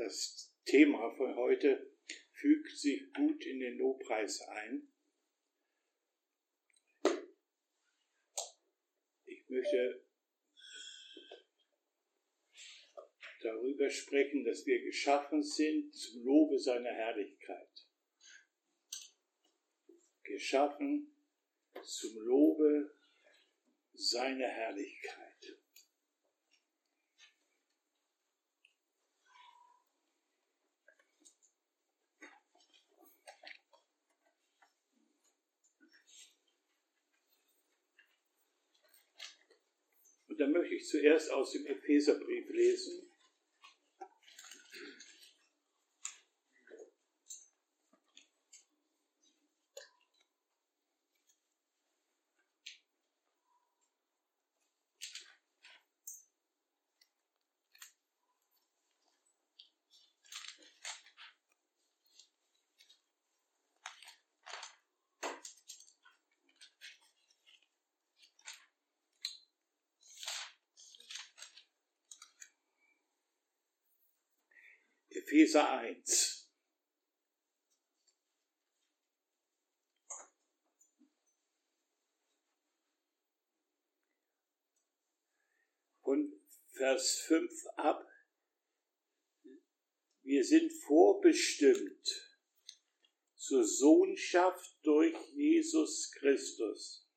Das Thema von heute fügt sich gut in den Lobpreis ein. Ich möchte darüber sprechen, dass wir geschaffen sind zum Lobe seiner Herrlichkeit. Geschaffen zum Lobe seiner Herrlichkeit. Und dann möchte ich zuerst aus dem Epheserbrief lesen. Epheser 1. Von Vers 5 ab. Wir sind vorbestimmt zur Sohnschaft durch Jesus Christus.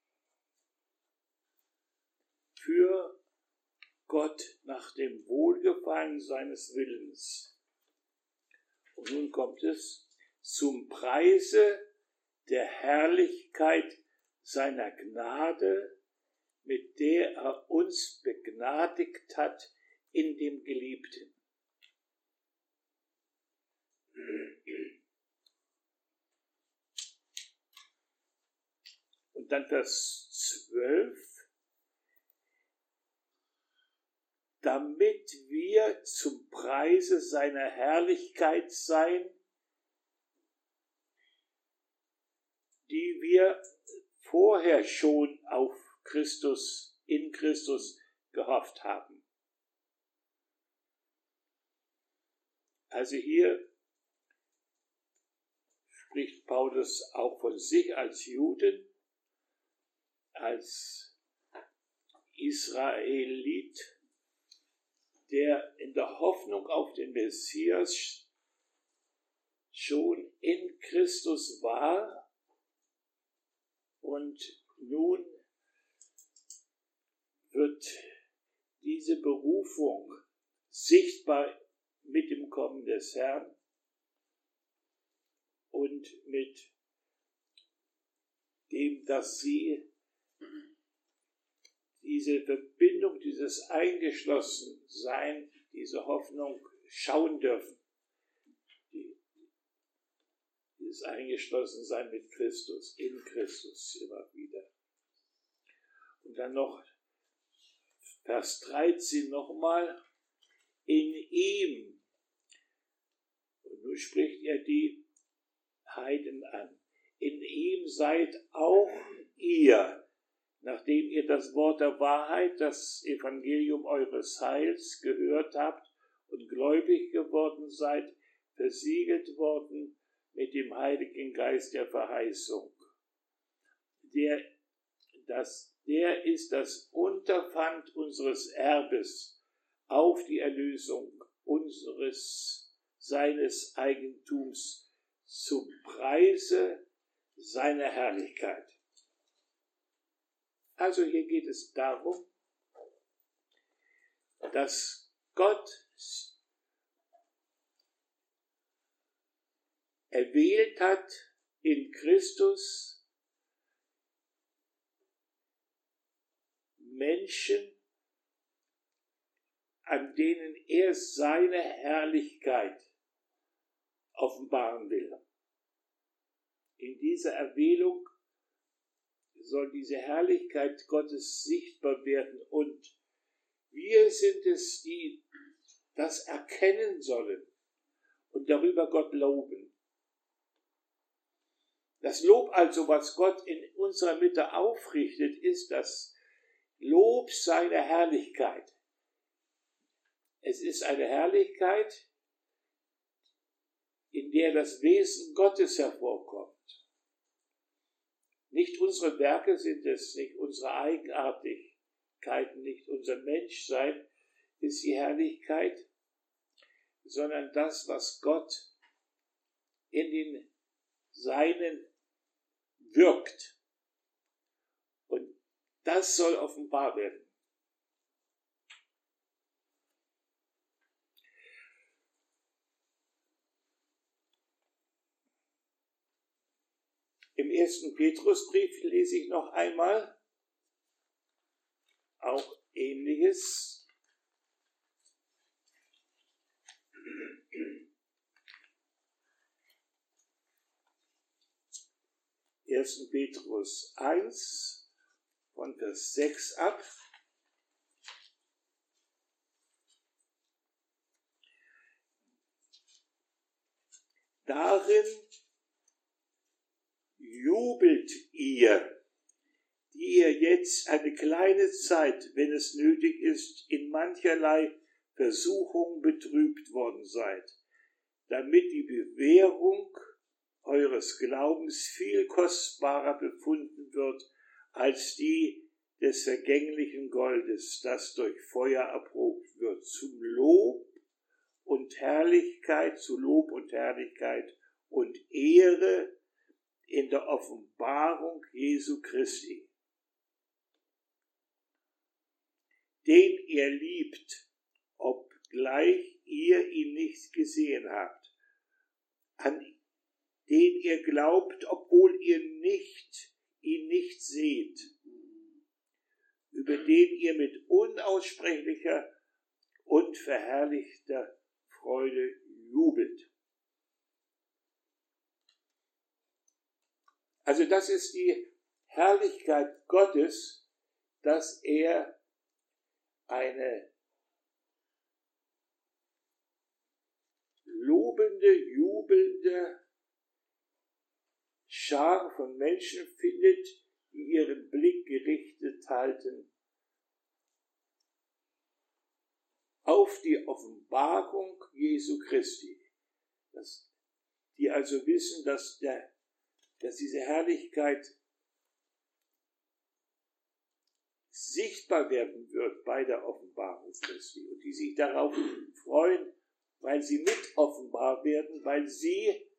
Für Gott nach dem Wohlgefallen seines Willens und nun kommt es zum Preise der Herrlichkeit seiner Gnade, mit der er uns begnadigt hat in dem Geliebten. Und dann Vers 12. damit wir zum Preise seiner Herrlichkeit sein, die wir vorher schon auf Christus, in Christus gehofft haben. Also hier spricht Paulus auch von sich als Juden, als Israelit, der in der Hoffnung auf den Messias schon in Christus war und nun wird diese Berufung sichtbar mit dem Kommen des Herrn und mit dem, dass sie diese Verbindung, dieses Eingeschlossensein, diese Hoffnung schauen dürfen. Die, dieses Eingeschlossensein mit Christus, in Christus immer wieder. Und dann noch Vers 13 nochmal, in ihm. Und nun spricht er die Heiden an. In ihm seid auch ihr nachdem ihr das Wort der Wahrheit, das Evangelium eures Heils gehört habt und gläubig geworden seid, versiegelt worden mit dem Heiligen Geist der Verheißung. Der, das, der ist das Unterpfand unseres Erbes auf die Erlösung unseres, seines Eigentums zum Preise seiner Herrlichkeit. Also hier geht es darum, dass Gott erwählt hat in Christus Menschen, an denen er seine Herrlichkeit offenbaren will. In dieser Erwählung soll diese Herrlichkeit Gottes sichtbar werden und wir sind es, die das erkennen sollen und darüber Gott loben. Das Lob also, was Gott in unserer Mitte aufrichtet, ist das Lob seiner Herrlichkeit. Es ist eine Herrlichkeit, in der das Wesen Gottes hervorkommt. Nicht unsere Werke sind es, nicht unsere Eigenartigkeiten, nicht unser Menschsein ist die Herrlichkeit, sondern das, was Gott in den Seinen wirkt. Und das soll offenbar werden. Im ersten Petrusbrief lese ich noch einmal auch ähnliches. Ersten Petrus 1 von Vers 6 ab. Darin jubelt ihr, die ihr jetzt eine kleine Zeit, wenn es nötig ist, in mancherlei Versuchung betrübt worden seid, damit die Bewährung eures Glaubens viel kostbarer befunden wird als die des vergänglichen Goldes, das durch Feuer erprobt wird, zum Lob und Herrlichkeit, zu Lob und Herrlichkeit und Ehre in der Offenbarung Jesu Christi, den ihr liebt, obgleich ihr ihn nicht gesehen habt, an den ihr glaubt, obwohl ihr nicht ihn nicht seht, über den ihr mit unaussprechlicher und verherrlichter Freude jubelt. Also das ist die Herrlichkeit Gottes, dass er eine lobende, jubelnde Schar von Menschen findet, die ihren Blick gerichtet halten auf die Offenbarung Jesu Christi. Das, die also wissen, dass der dass diese Herrlichkeit sichtbar werden wird bei der Offenbarung Christi und die sich darauf freuen, weil sie mit offenbar werden, weil sie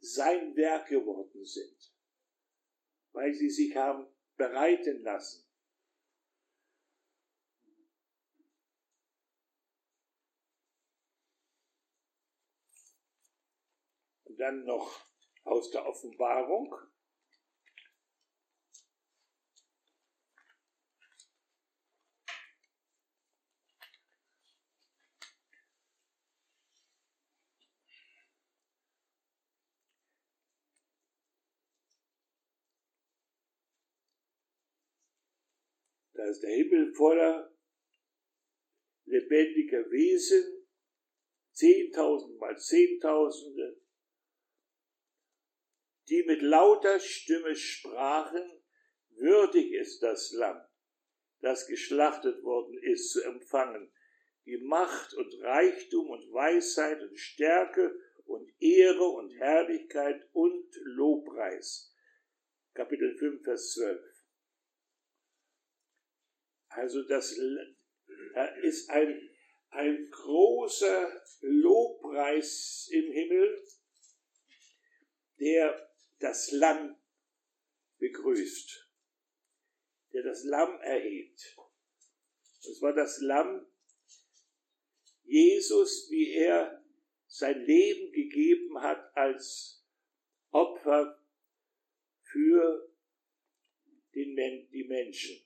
sein Werk geworden sind, weil sie sich haben bereiten lassen. Und dann noch aus der Offenbarung. Da ist der Himmel voller lebendiger Wesen, zehntausend mal zehntausende, die mit lauter Stimme sprachen, würdig ist das Lamm, das geschlachtet worden ist, zu empfangen, die Macht und Reichtum und Weisheit und Stärke und Ehre und Herrlichkeit und Lobpreis. Kapitel 5, Vers 12. Also das ist ein, ein großer Lobpreis im Himmel, der das Lamm begrüßt, der das Lamm erhebt. Es war das Lamm Jesus, wie er sein Leben gegeben hat als Opfer für den, die Menschen.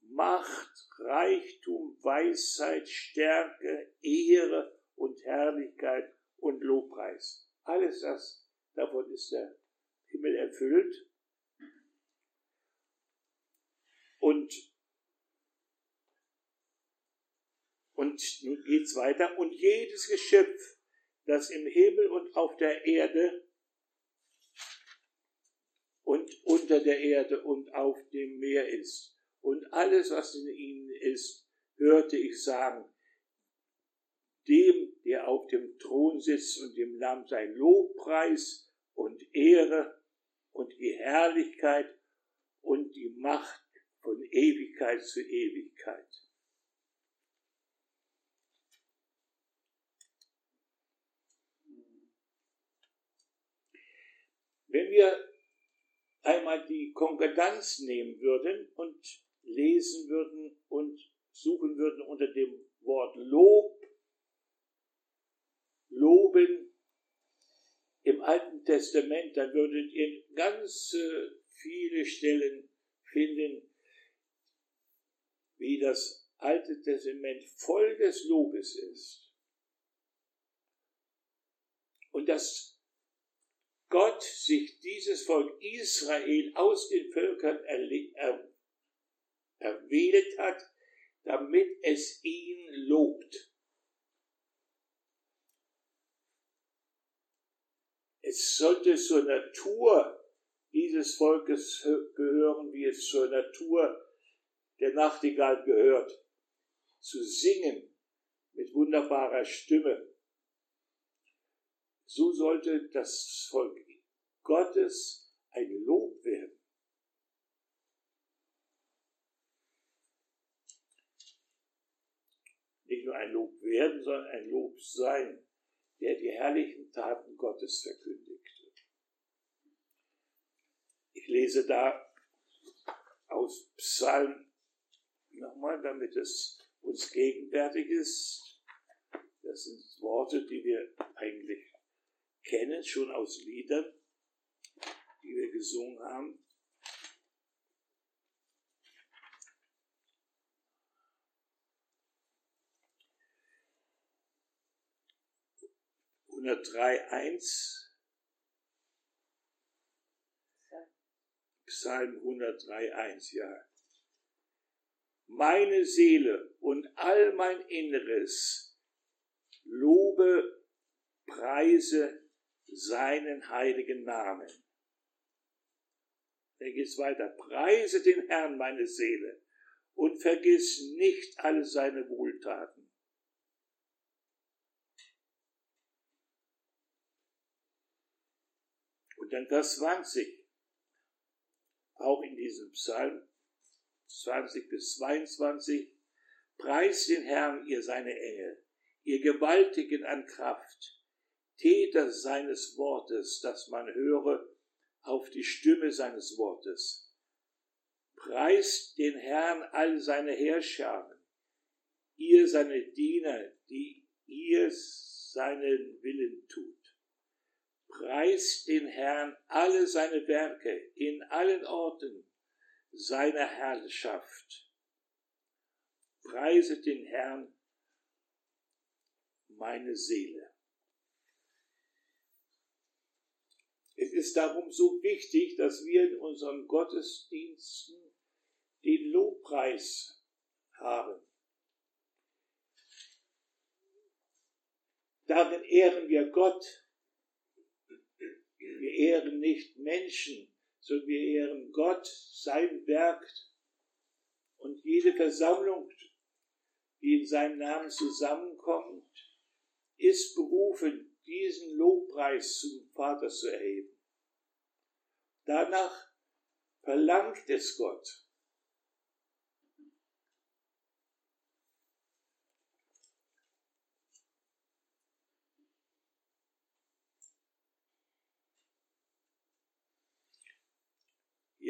Macht, Reichtum, Weisheit, Stärke, Ehre und Herrlichkeit und Lobpreis. Alles das, davon ist der Himmel erfüllt. Und, und nun geht's weiter. Und jedes Geschöpf, das im Himmel und auf der Erde und unter der Erde und auf dem Meer ist und alles, was in ihnen ist, hörte ich sagen, dem, der auf dem Thron sitzt und dem Lamm sein Lobpreis und Ehre und die Herrlichkeit und die Macht von Ewigkeit zu Ewigkeit. Wenn wir einmal die Konkordanz nehmen würden und lesen würden und suchen würden unter dem Wort Lob, Loben im Alten Testament, dann würdet ihr ganz viele Stellen finden, wie das Alte Testament voll des Lobes ist. Und dass Gott sich dieses Volk Israel aus den Völkern erwählt hat, damit es ihn lobt. Es sollte zur Natur dieses Volkes gehören, wie es zur Natur der Nachtigall gehört, zu singen mit wunderbarer Stimme. So sollte das Volk Gottes ein Lob werden. Nicht nur ein Lob werden, sondern ein Lob sein, der die herrlichen Taten Gottes verkündigt. Ich lese da aus Psalm nochmal, damit es uns gegenwärtig ist. Das sind Worte, die wir eigentlich kennen, schon aus Liedern, die wir gesungen haben. Hundertdrei eins Psalm 103.1, ja. Meine Seele und all mein Inneres lobe, preise seinen heiligen Namen. Da geht weiter. Preise den Herrn, meine Seele, und vergiss nicht alle seine Wohltaten. Und dann Vers 20 auch in diesem Psalm 20 bis 22, preist den Herrn, ihr seine Engel, ihr Gewaltigen an Kraft, Täter seines Wortes, dass man höre auf die Stimme seines Wortes. Preist den Herrn all seine Herrscharen, ihr seine Diener, die ihr seinen Willen tut. Preist den Herrn alle seine Werke in allen Orten seiner Herrschaft. Preiset den Herrn meine Seele. Es ist darum so wichtig, dass wir in unseren Gottesdiensten den Lobpreis haben. Darin ehren wir Gott wir ehren nicht Menschen, sondern wir ehren Gott, sein Werk und jede Versammlung, die in seinem Namen zusammenkommt, ist berufen, diesen Lobpreis zum Vater zu erheben. Danach verlangt es Gott.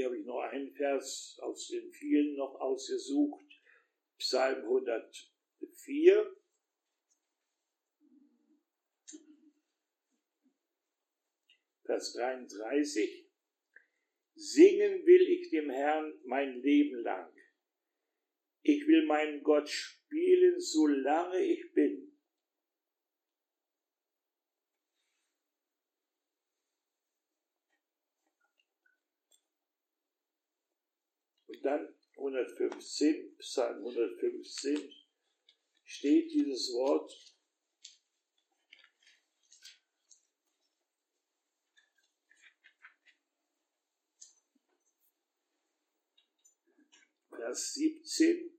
Habe ich noch einen Vers aus den vielen noch ausgesucht. Psalm 104. Vers 33. Singen will ich dem Herrn mein Leben lang. Ich will meinen Gott spielen, solange ich bin. dann 115, Psalm 115, steht dieses Wort, Vers 17,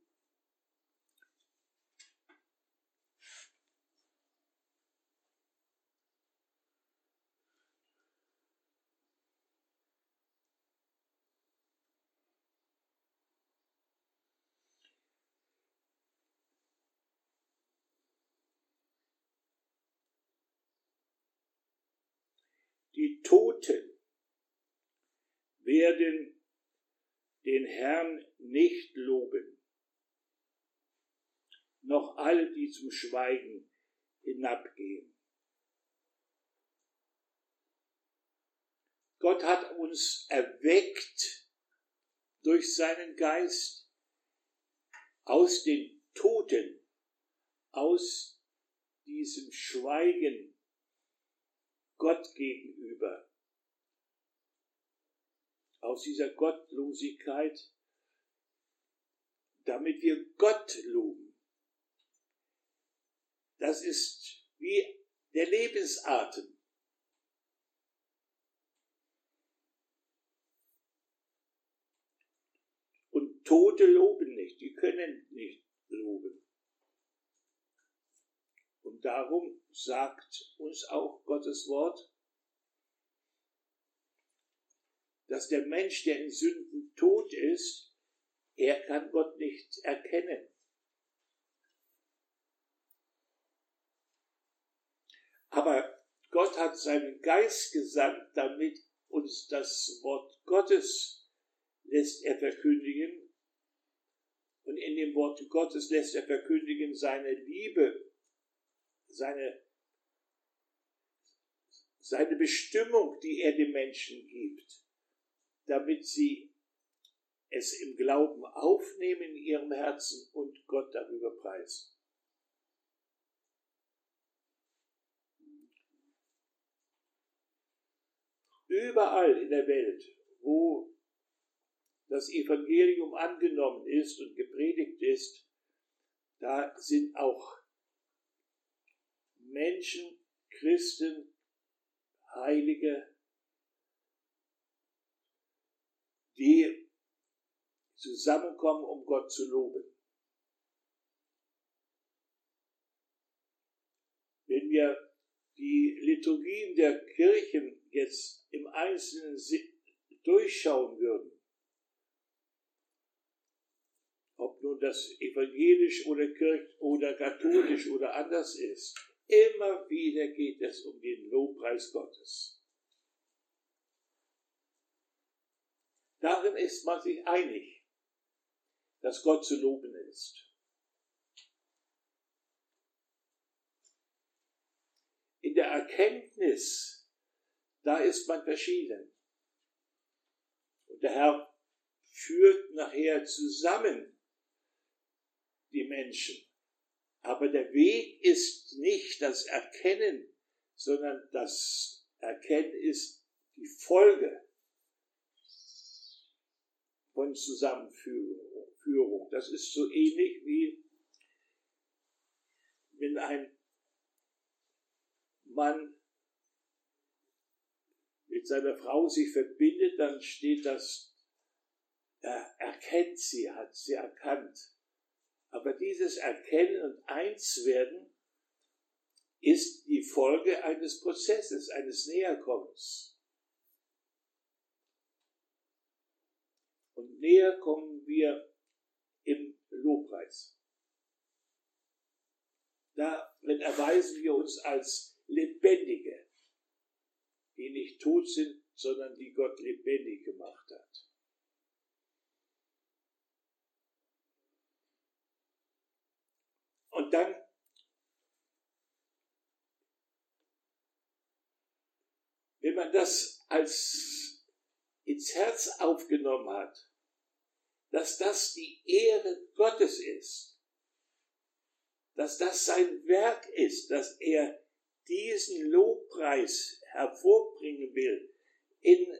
Die Toten werden den Herrn nicht loben, noch alle, die zum Schweigen hinabgehen. Gott hat uns erweckt durch seinen Geist aus den Toten, aus diesem Schweigen Gott gegenüber, aus dieser Gottlosigkeit, damit wir Gott loben. Das ist wie der Lebensatem. Tote loben nicht, die können nicht loben. Und darum sagt uns auch Gottes Wort, dass der Mensch, der in Sünden tot ist, er kann Gott nicht erkennen. Aber Gott hat seinen Geist gesandt, damit uns das Wort Gottes lässt er verkündigen und in dem Wort Gottes lässt er verkündigen seine Liebe, seine, seine Bestimmung, die er den Menschen gibt, damit sie es im Glauben aufnehmen in ihrem Herzen und Gott darüber preisen. Überall in der Welt, wo das Evangelium angenommen ist und gepredigt ist, da sind auch Menschen, Christen, Heilige, die zusammenkommen, um Gott zu loben. Wenn wir die Liturgien der Kirchen jetzt im Einzelnen durchschauen würden, ob nun das evangelisch oder kirch oder katholisch oder anders ist, immer wieder geht es um den Lobpreis Gottes. Darin ist man sich einig, dass Gott zu loben ist. In der Erkenntnis, da ist man verschieden. Und der Herr führt nachher zusammen die Menschen. Aber der Weg ist nicht das Erkennen, sondern das Erkennen ist die Folge von Zusammenführung. Das ist so ähnlich wie wenn ein Mann mit seiner Frau sich verbindet, dann steht das, er erkennt sie, hat sie erkannt. Aber dieses Erkennen und Einswerden ist die Folge eines Prozesses, eines Näherkommens. Und näher kommen wir im Lobpreis. Darin erweisen wir uns als Lebendige, die nicht tot sind, sondern die Gott lebendig gemacht hat. Und dann wenn man das als ins Herz aufgenommen hat, dass das die Ehre Gottes ist, dass das sein Werk ist, dass er diesen Lobpreis hervorbringen will in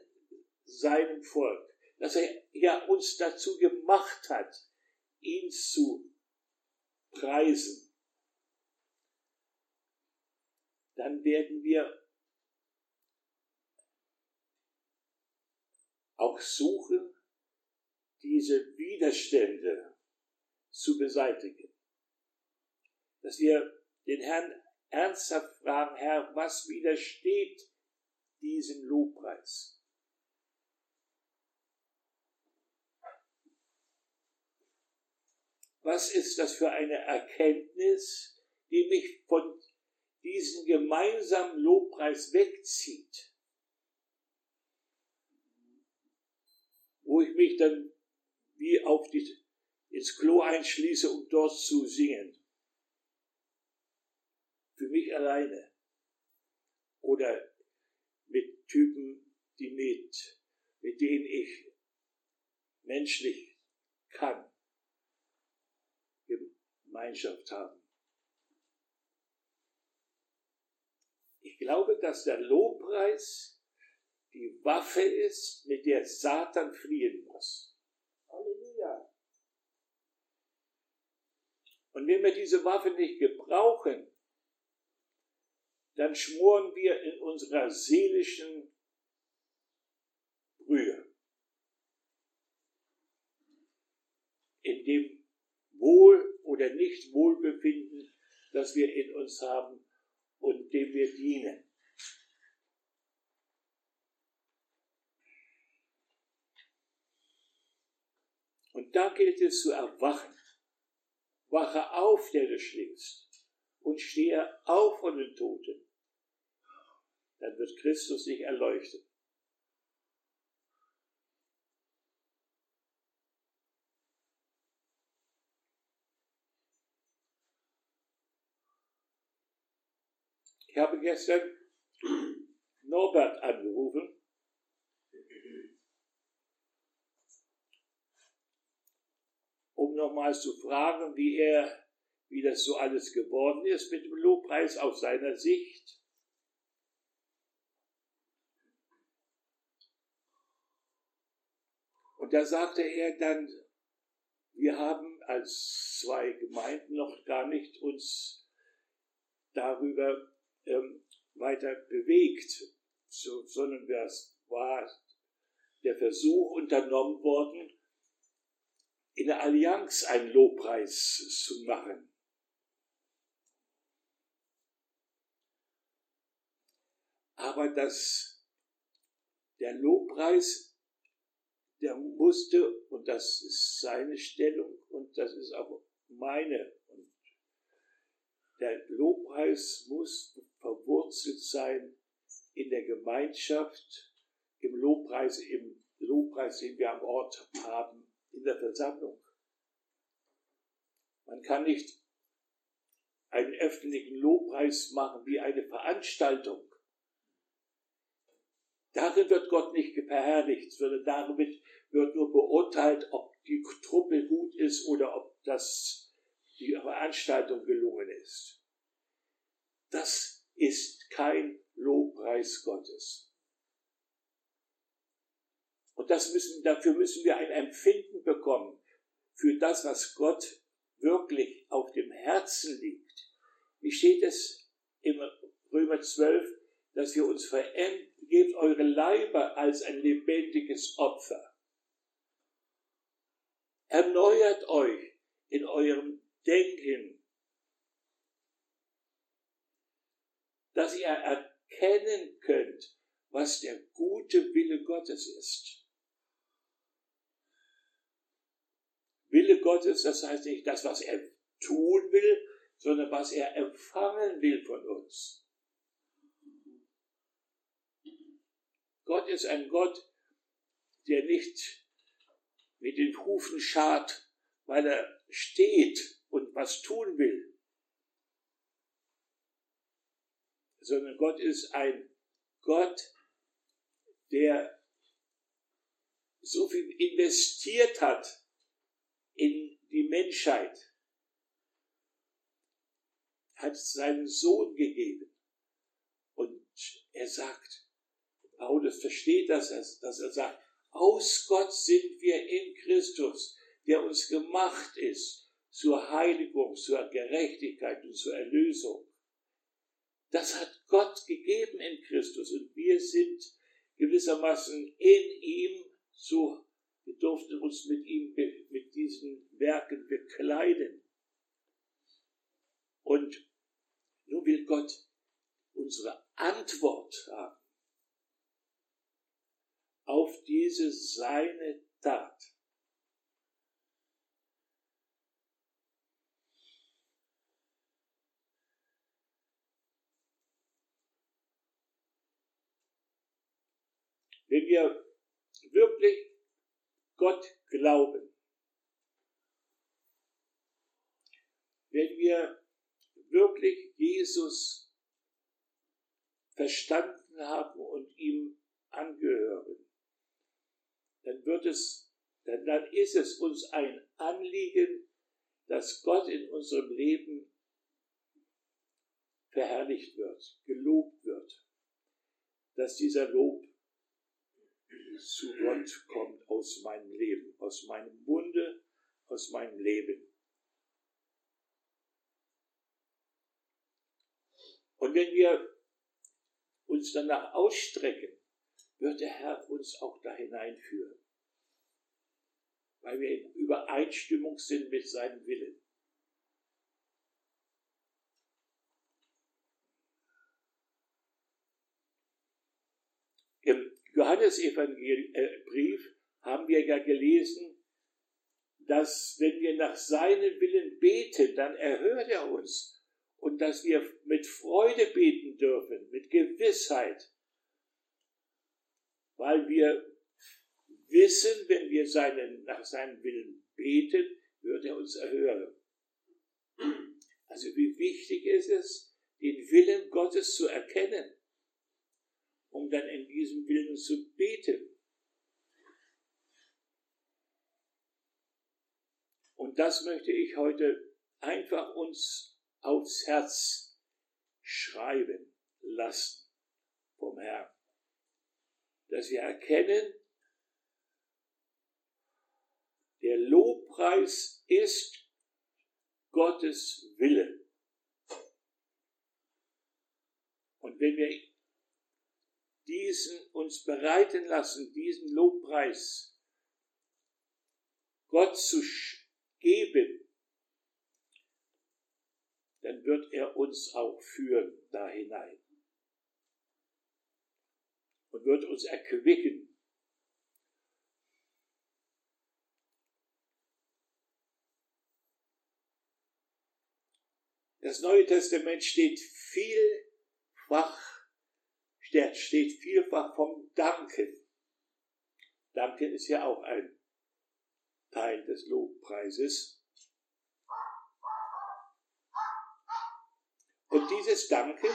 seinem Volk, dass er ja uns dazu gemacht hat, ihn zu preisen, dann werden wir auch suchen, diese Widerstände zu beseitigen. Dass wir den Herrn ernsthaft fragen, Herr, was widersteht diesem Lobpreis? was ist das für eine Erkenntnis, die mich von diesem gemeinsamen Lobpreis wegzieht? Wo ich mich dann wie auf die, ins Klo einschließe, um dort zu singen. Für mich alleine. Oder mit Typen, die mit, mit denen ich menschlich kann. Gemeinschaft haben. Ich glaube, dass der Lobpreis die Waffe ist, mit der Satan fliehen muss. Halleluja. Und wenn wir diese Waffe nicht gebrauchen, dann schmoren wir in unserer seelischen Brühe. In dem Wohl oder Nicht-Wohlbefinden, das wir in uns haben und dem wir dienen. Und da gilt es zu erwachen. Wache auf, der du schläfst, und stehe auf von den Toten. Dann wird Christus dich erleuchten. Ich habe gestern Norbert angerufen. um nochmal zu fragen, wie er, wie das so alles geworden ist mit dem Lobpreis aus seiner Sicht. Und da sagte er dann, wir haben als zwei Gemeinden noch gar nicht uns darüber ähm, weiter bewegt, so, sondern es war der Versuch unternommen worden, in der Allianz einen Lobpreis zu machen. Aber dass der Lobpreis, der musste, und das ist seine Stellung und das ist auch meine, und der Lobpreis muss verwurzelt sein in der Gemeinschaft, im Lobpreis, im Lobpreis, den wir am Ort haben, in der Versammlung. Man kann nicht einen öffentlichen Lobpreis machen wie eine Veranstaltung. Darin wird Gott nicht verherrlicht, sondern damit wird nur beurteilt, ob die Truppe gut ist oder ob das, die Veranstaltung gelungen ist. Das ist kein Lobpreis Gottes. Und das müssen, dafür müssen wir ein Empfinden bekommen für das, was Gott wirklich auf dem Herzen liegt. Wie steht es im Römer 12, dass wir uns verändern, gebt eure Leiber als ein lebendiges Opfer. Erneuert euch in eurem Denken, dass ihr erkennen könnt, was der gute Wille Gottes ist. Wille Gottes, das heißt nicht das, was er tun will, sondern was er empfangen will von uns. Gott ist ein Gott, der nicht mit den Hufen schart, weil er steht und was tun will, sondern Gott ist ein Gott, der so viel investiert hat in die Menschheit, hat seinen Sohn gegeben. Und er sagt, Paulus versteht das, dass er sagt, aus Gott sind wir in Christus, der uns gemacht ist zur Heiligung, zur Gerechtigkeit und zur Erlösung. Das hat Gott gegeben in Christus und wir sind gewissermaßen in ihm so, wir durften uns mit ihm, mit diesen Werken bekleiden. Und nun will Gott unsere Antwort haben auf diese seine Tat. Wenn wir wirklich Gott glauben, wenn wir wirklich Jesus verstanden haben und ihm angehören, dann wird es, dann, dann ist es uns ein Anliegen, dass Gott in unserem Leben verherrlicht wird, gelobt wird, dass dieser Lob zu Gott kommt aus meinem Leben, aus meinem Munde, aus meinem Leben. Und wenn wir uns danach ausstrecken, wird der Herr uns auch da hineinführen, weil wir in Übereinstimmung sind mit seinem Willen. Im Johannesbrief haben wir ja gelesen, dass wenn wir nach seinem Willen beten, dann erhört er uns. Und dass wir mit Freude beten dürfen, mit Gewissheit, weil wir wissen, wenn wir seinen, nach seinem Willen beten, wird er uns erhören. Also wie wichtig ist es, den Willen Gottes zu erkennen, um dann in diesem Willen zu beten. Und das möchte ich heute einfach uns aufs Herz schreiben lassen vom Herrn. Dass wir erkennen, der Lobpreis ist Gottes Wille. Und wenn wir diesen uns bereiten lassen, diesen Lobpreis Gott zu geben, dann wird er uns auch führen da hinein und wird uns erquicken. Das Neue Testament steht vielfach, steht vielfach vom Danken. Danken ist ja auch ein Teil des Lobpreises. Und dieses Danken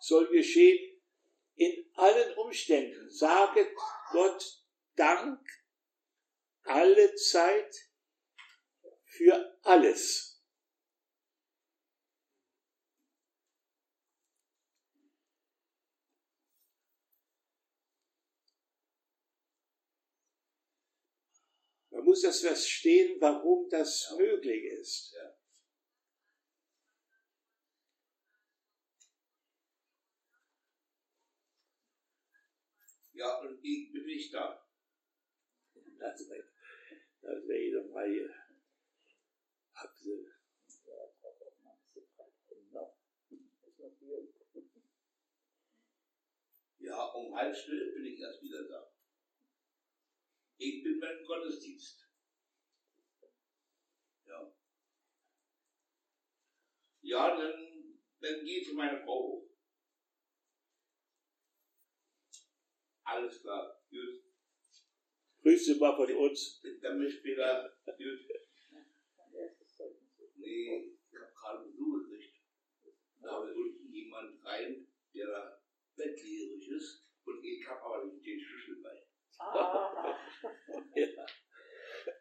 soll geschehen in allen Umständen. Saget Gott Dank alle Zeit für alles. Muss das verstehen, warum das möglich ist. Ja, und ich bin nicht da. Das wäre das wär doch mal hier. Apfel. Ja, um halb zwölf bin ich erst wieder da. Ich bin beim Gottesdienst. Ja. Ja, dann, dann geht meine Frau hoch. Alles klar, gut. Grüße mal von uns. Dann bis später. Gut. Nee, ich habe gerade Besuch gekriegt. Da will unten jemand rein, der bettlehrig ist und ich habe aber nicht den Schlüssel bei. Ah. ja.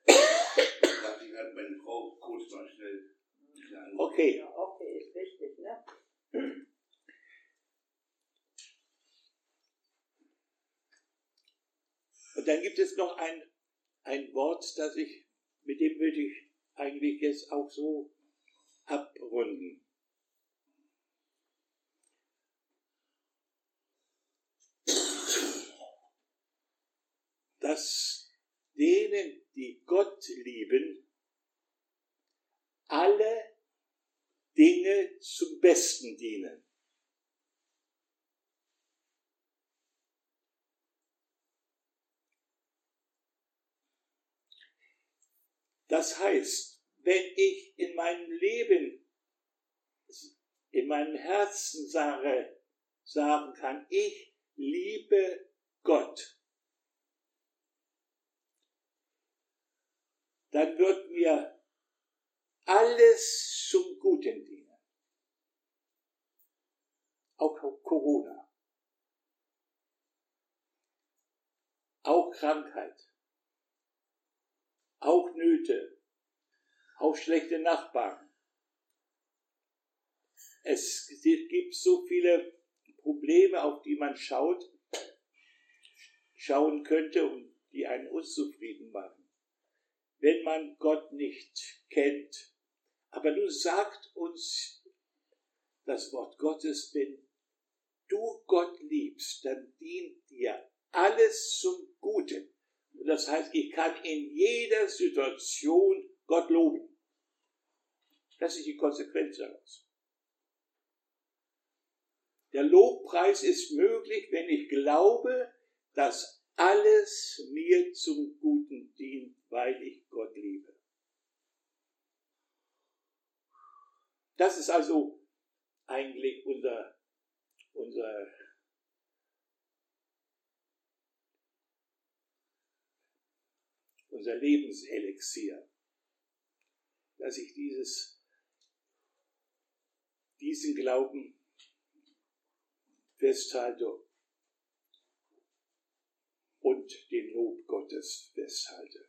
Ich dachte, ich werde meine Frau kurz mal schnell. Okay. Ja, okay, ist wichtig, ne? Und dann gibt es noch ein, ein Wort, das ich, mit dem würde ich eigentlich jetzt auch so abrunden. Dass denen, die Gott lieben, alle Dinge zum Besten dienen. Das heißt, wenn ich in meinem Leben, in meinem Herzen sage, sagen kann, ich liebe Gott, dann wird mir alles zum Guten dienen. Auch Corona. Auch Krankheit. Auch Nöte. Auch schlechte Nachbarn. Es gibt so viele Probleme, auf die man schaut, schauen könnte und die einen unzufrieden machen, wenn man Gott nicht kennt. Aber nun sagt uns das Wort Gottes, wenn du Gott liebst, dann dient dir alles zum Guten. Das heißt, ich kann in jeder Situation Gott loben. Das ist die Konsequenz daraus. Der Lobpreis ist möglich, wenn ich glaube, dass alles mir zum Guten dient, weil ich Gott liebe. Das ist also eigentlich unser, unser unser Lebenselixier, dass ich dieses, diesen Glauben festhalte und den Lob Gottes festhalte.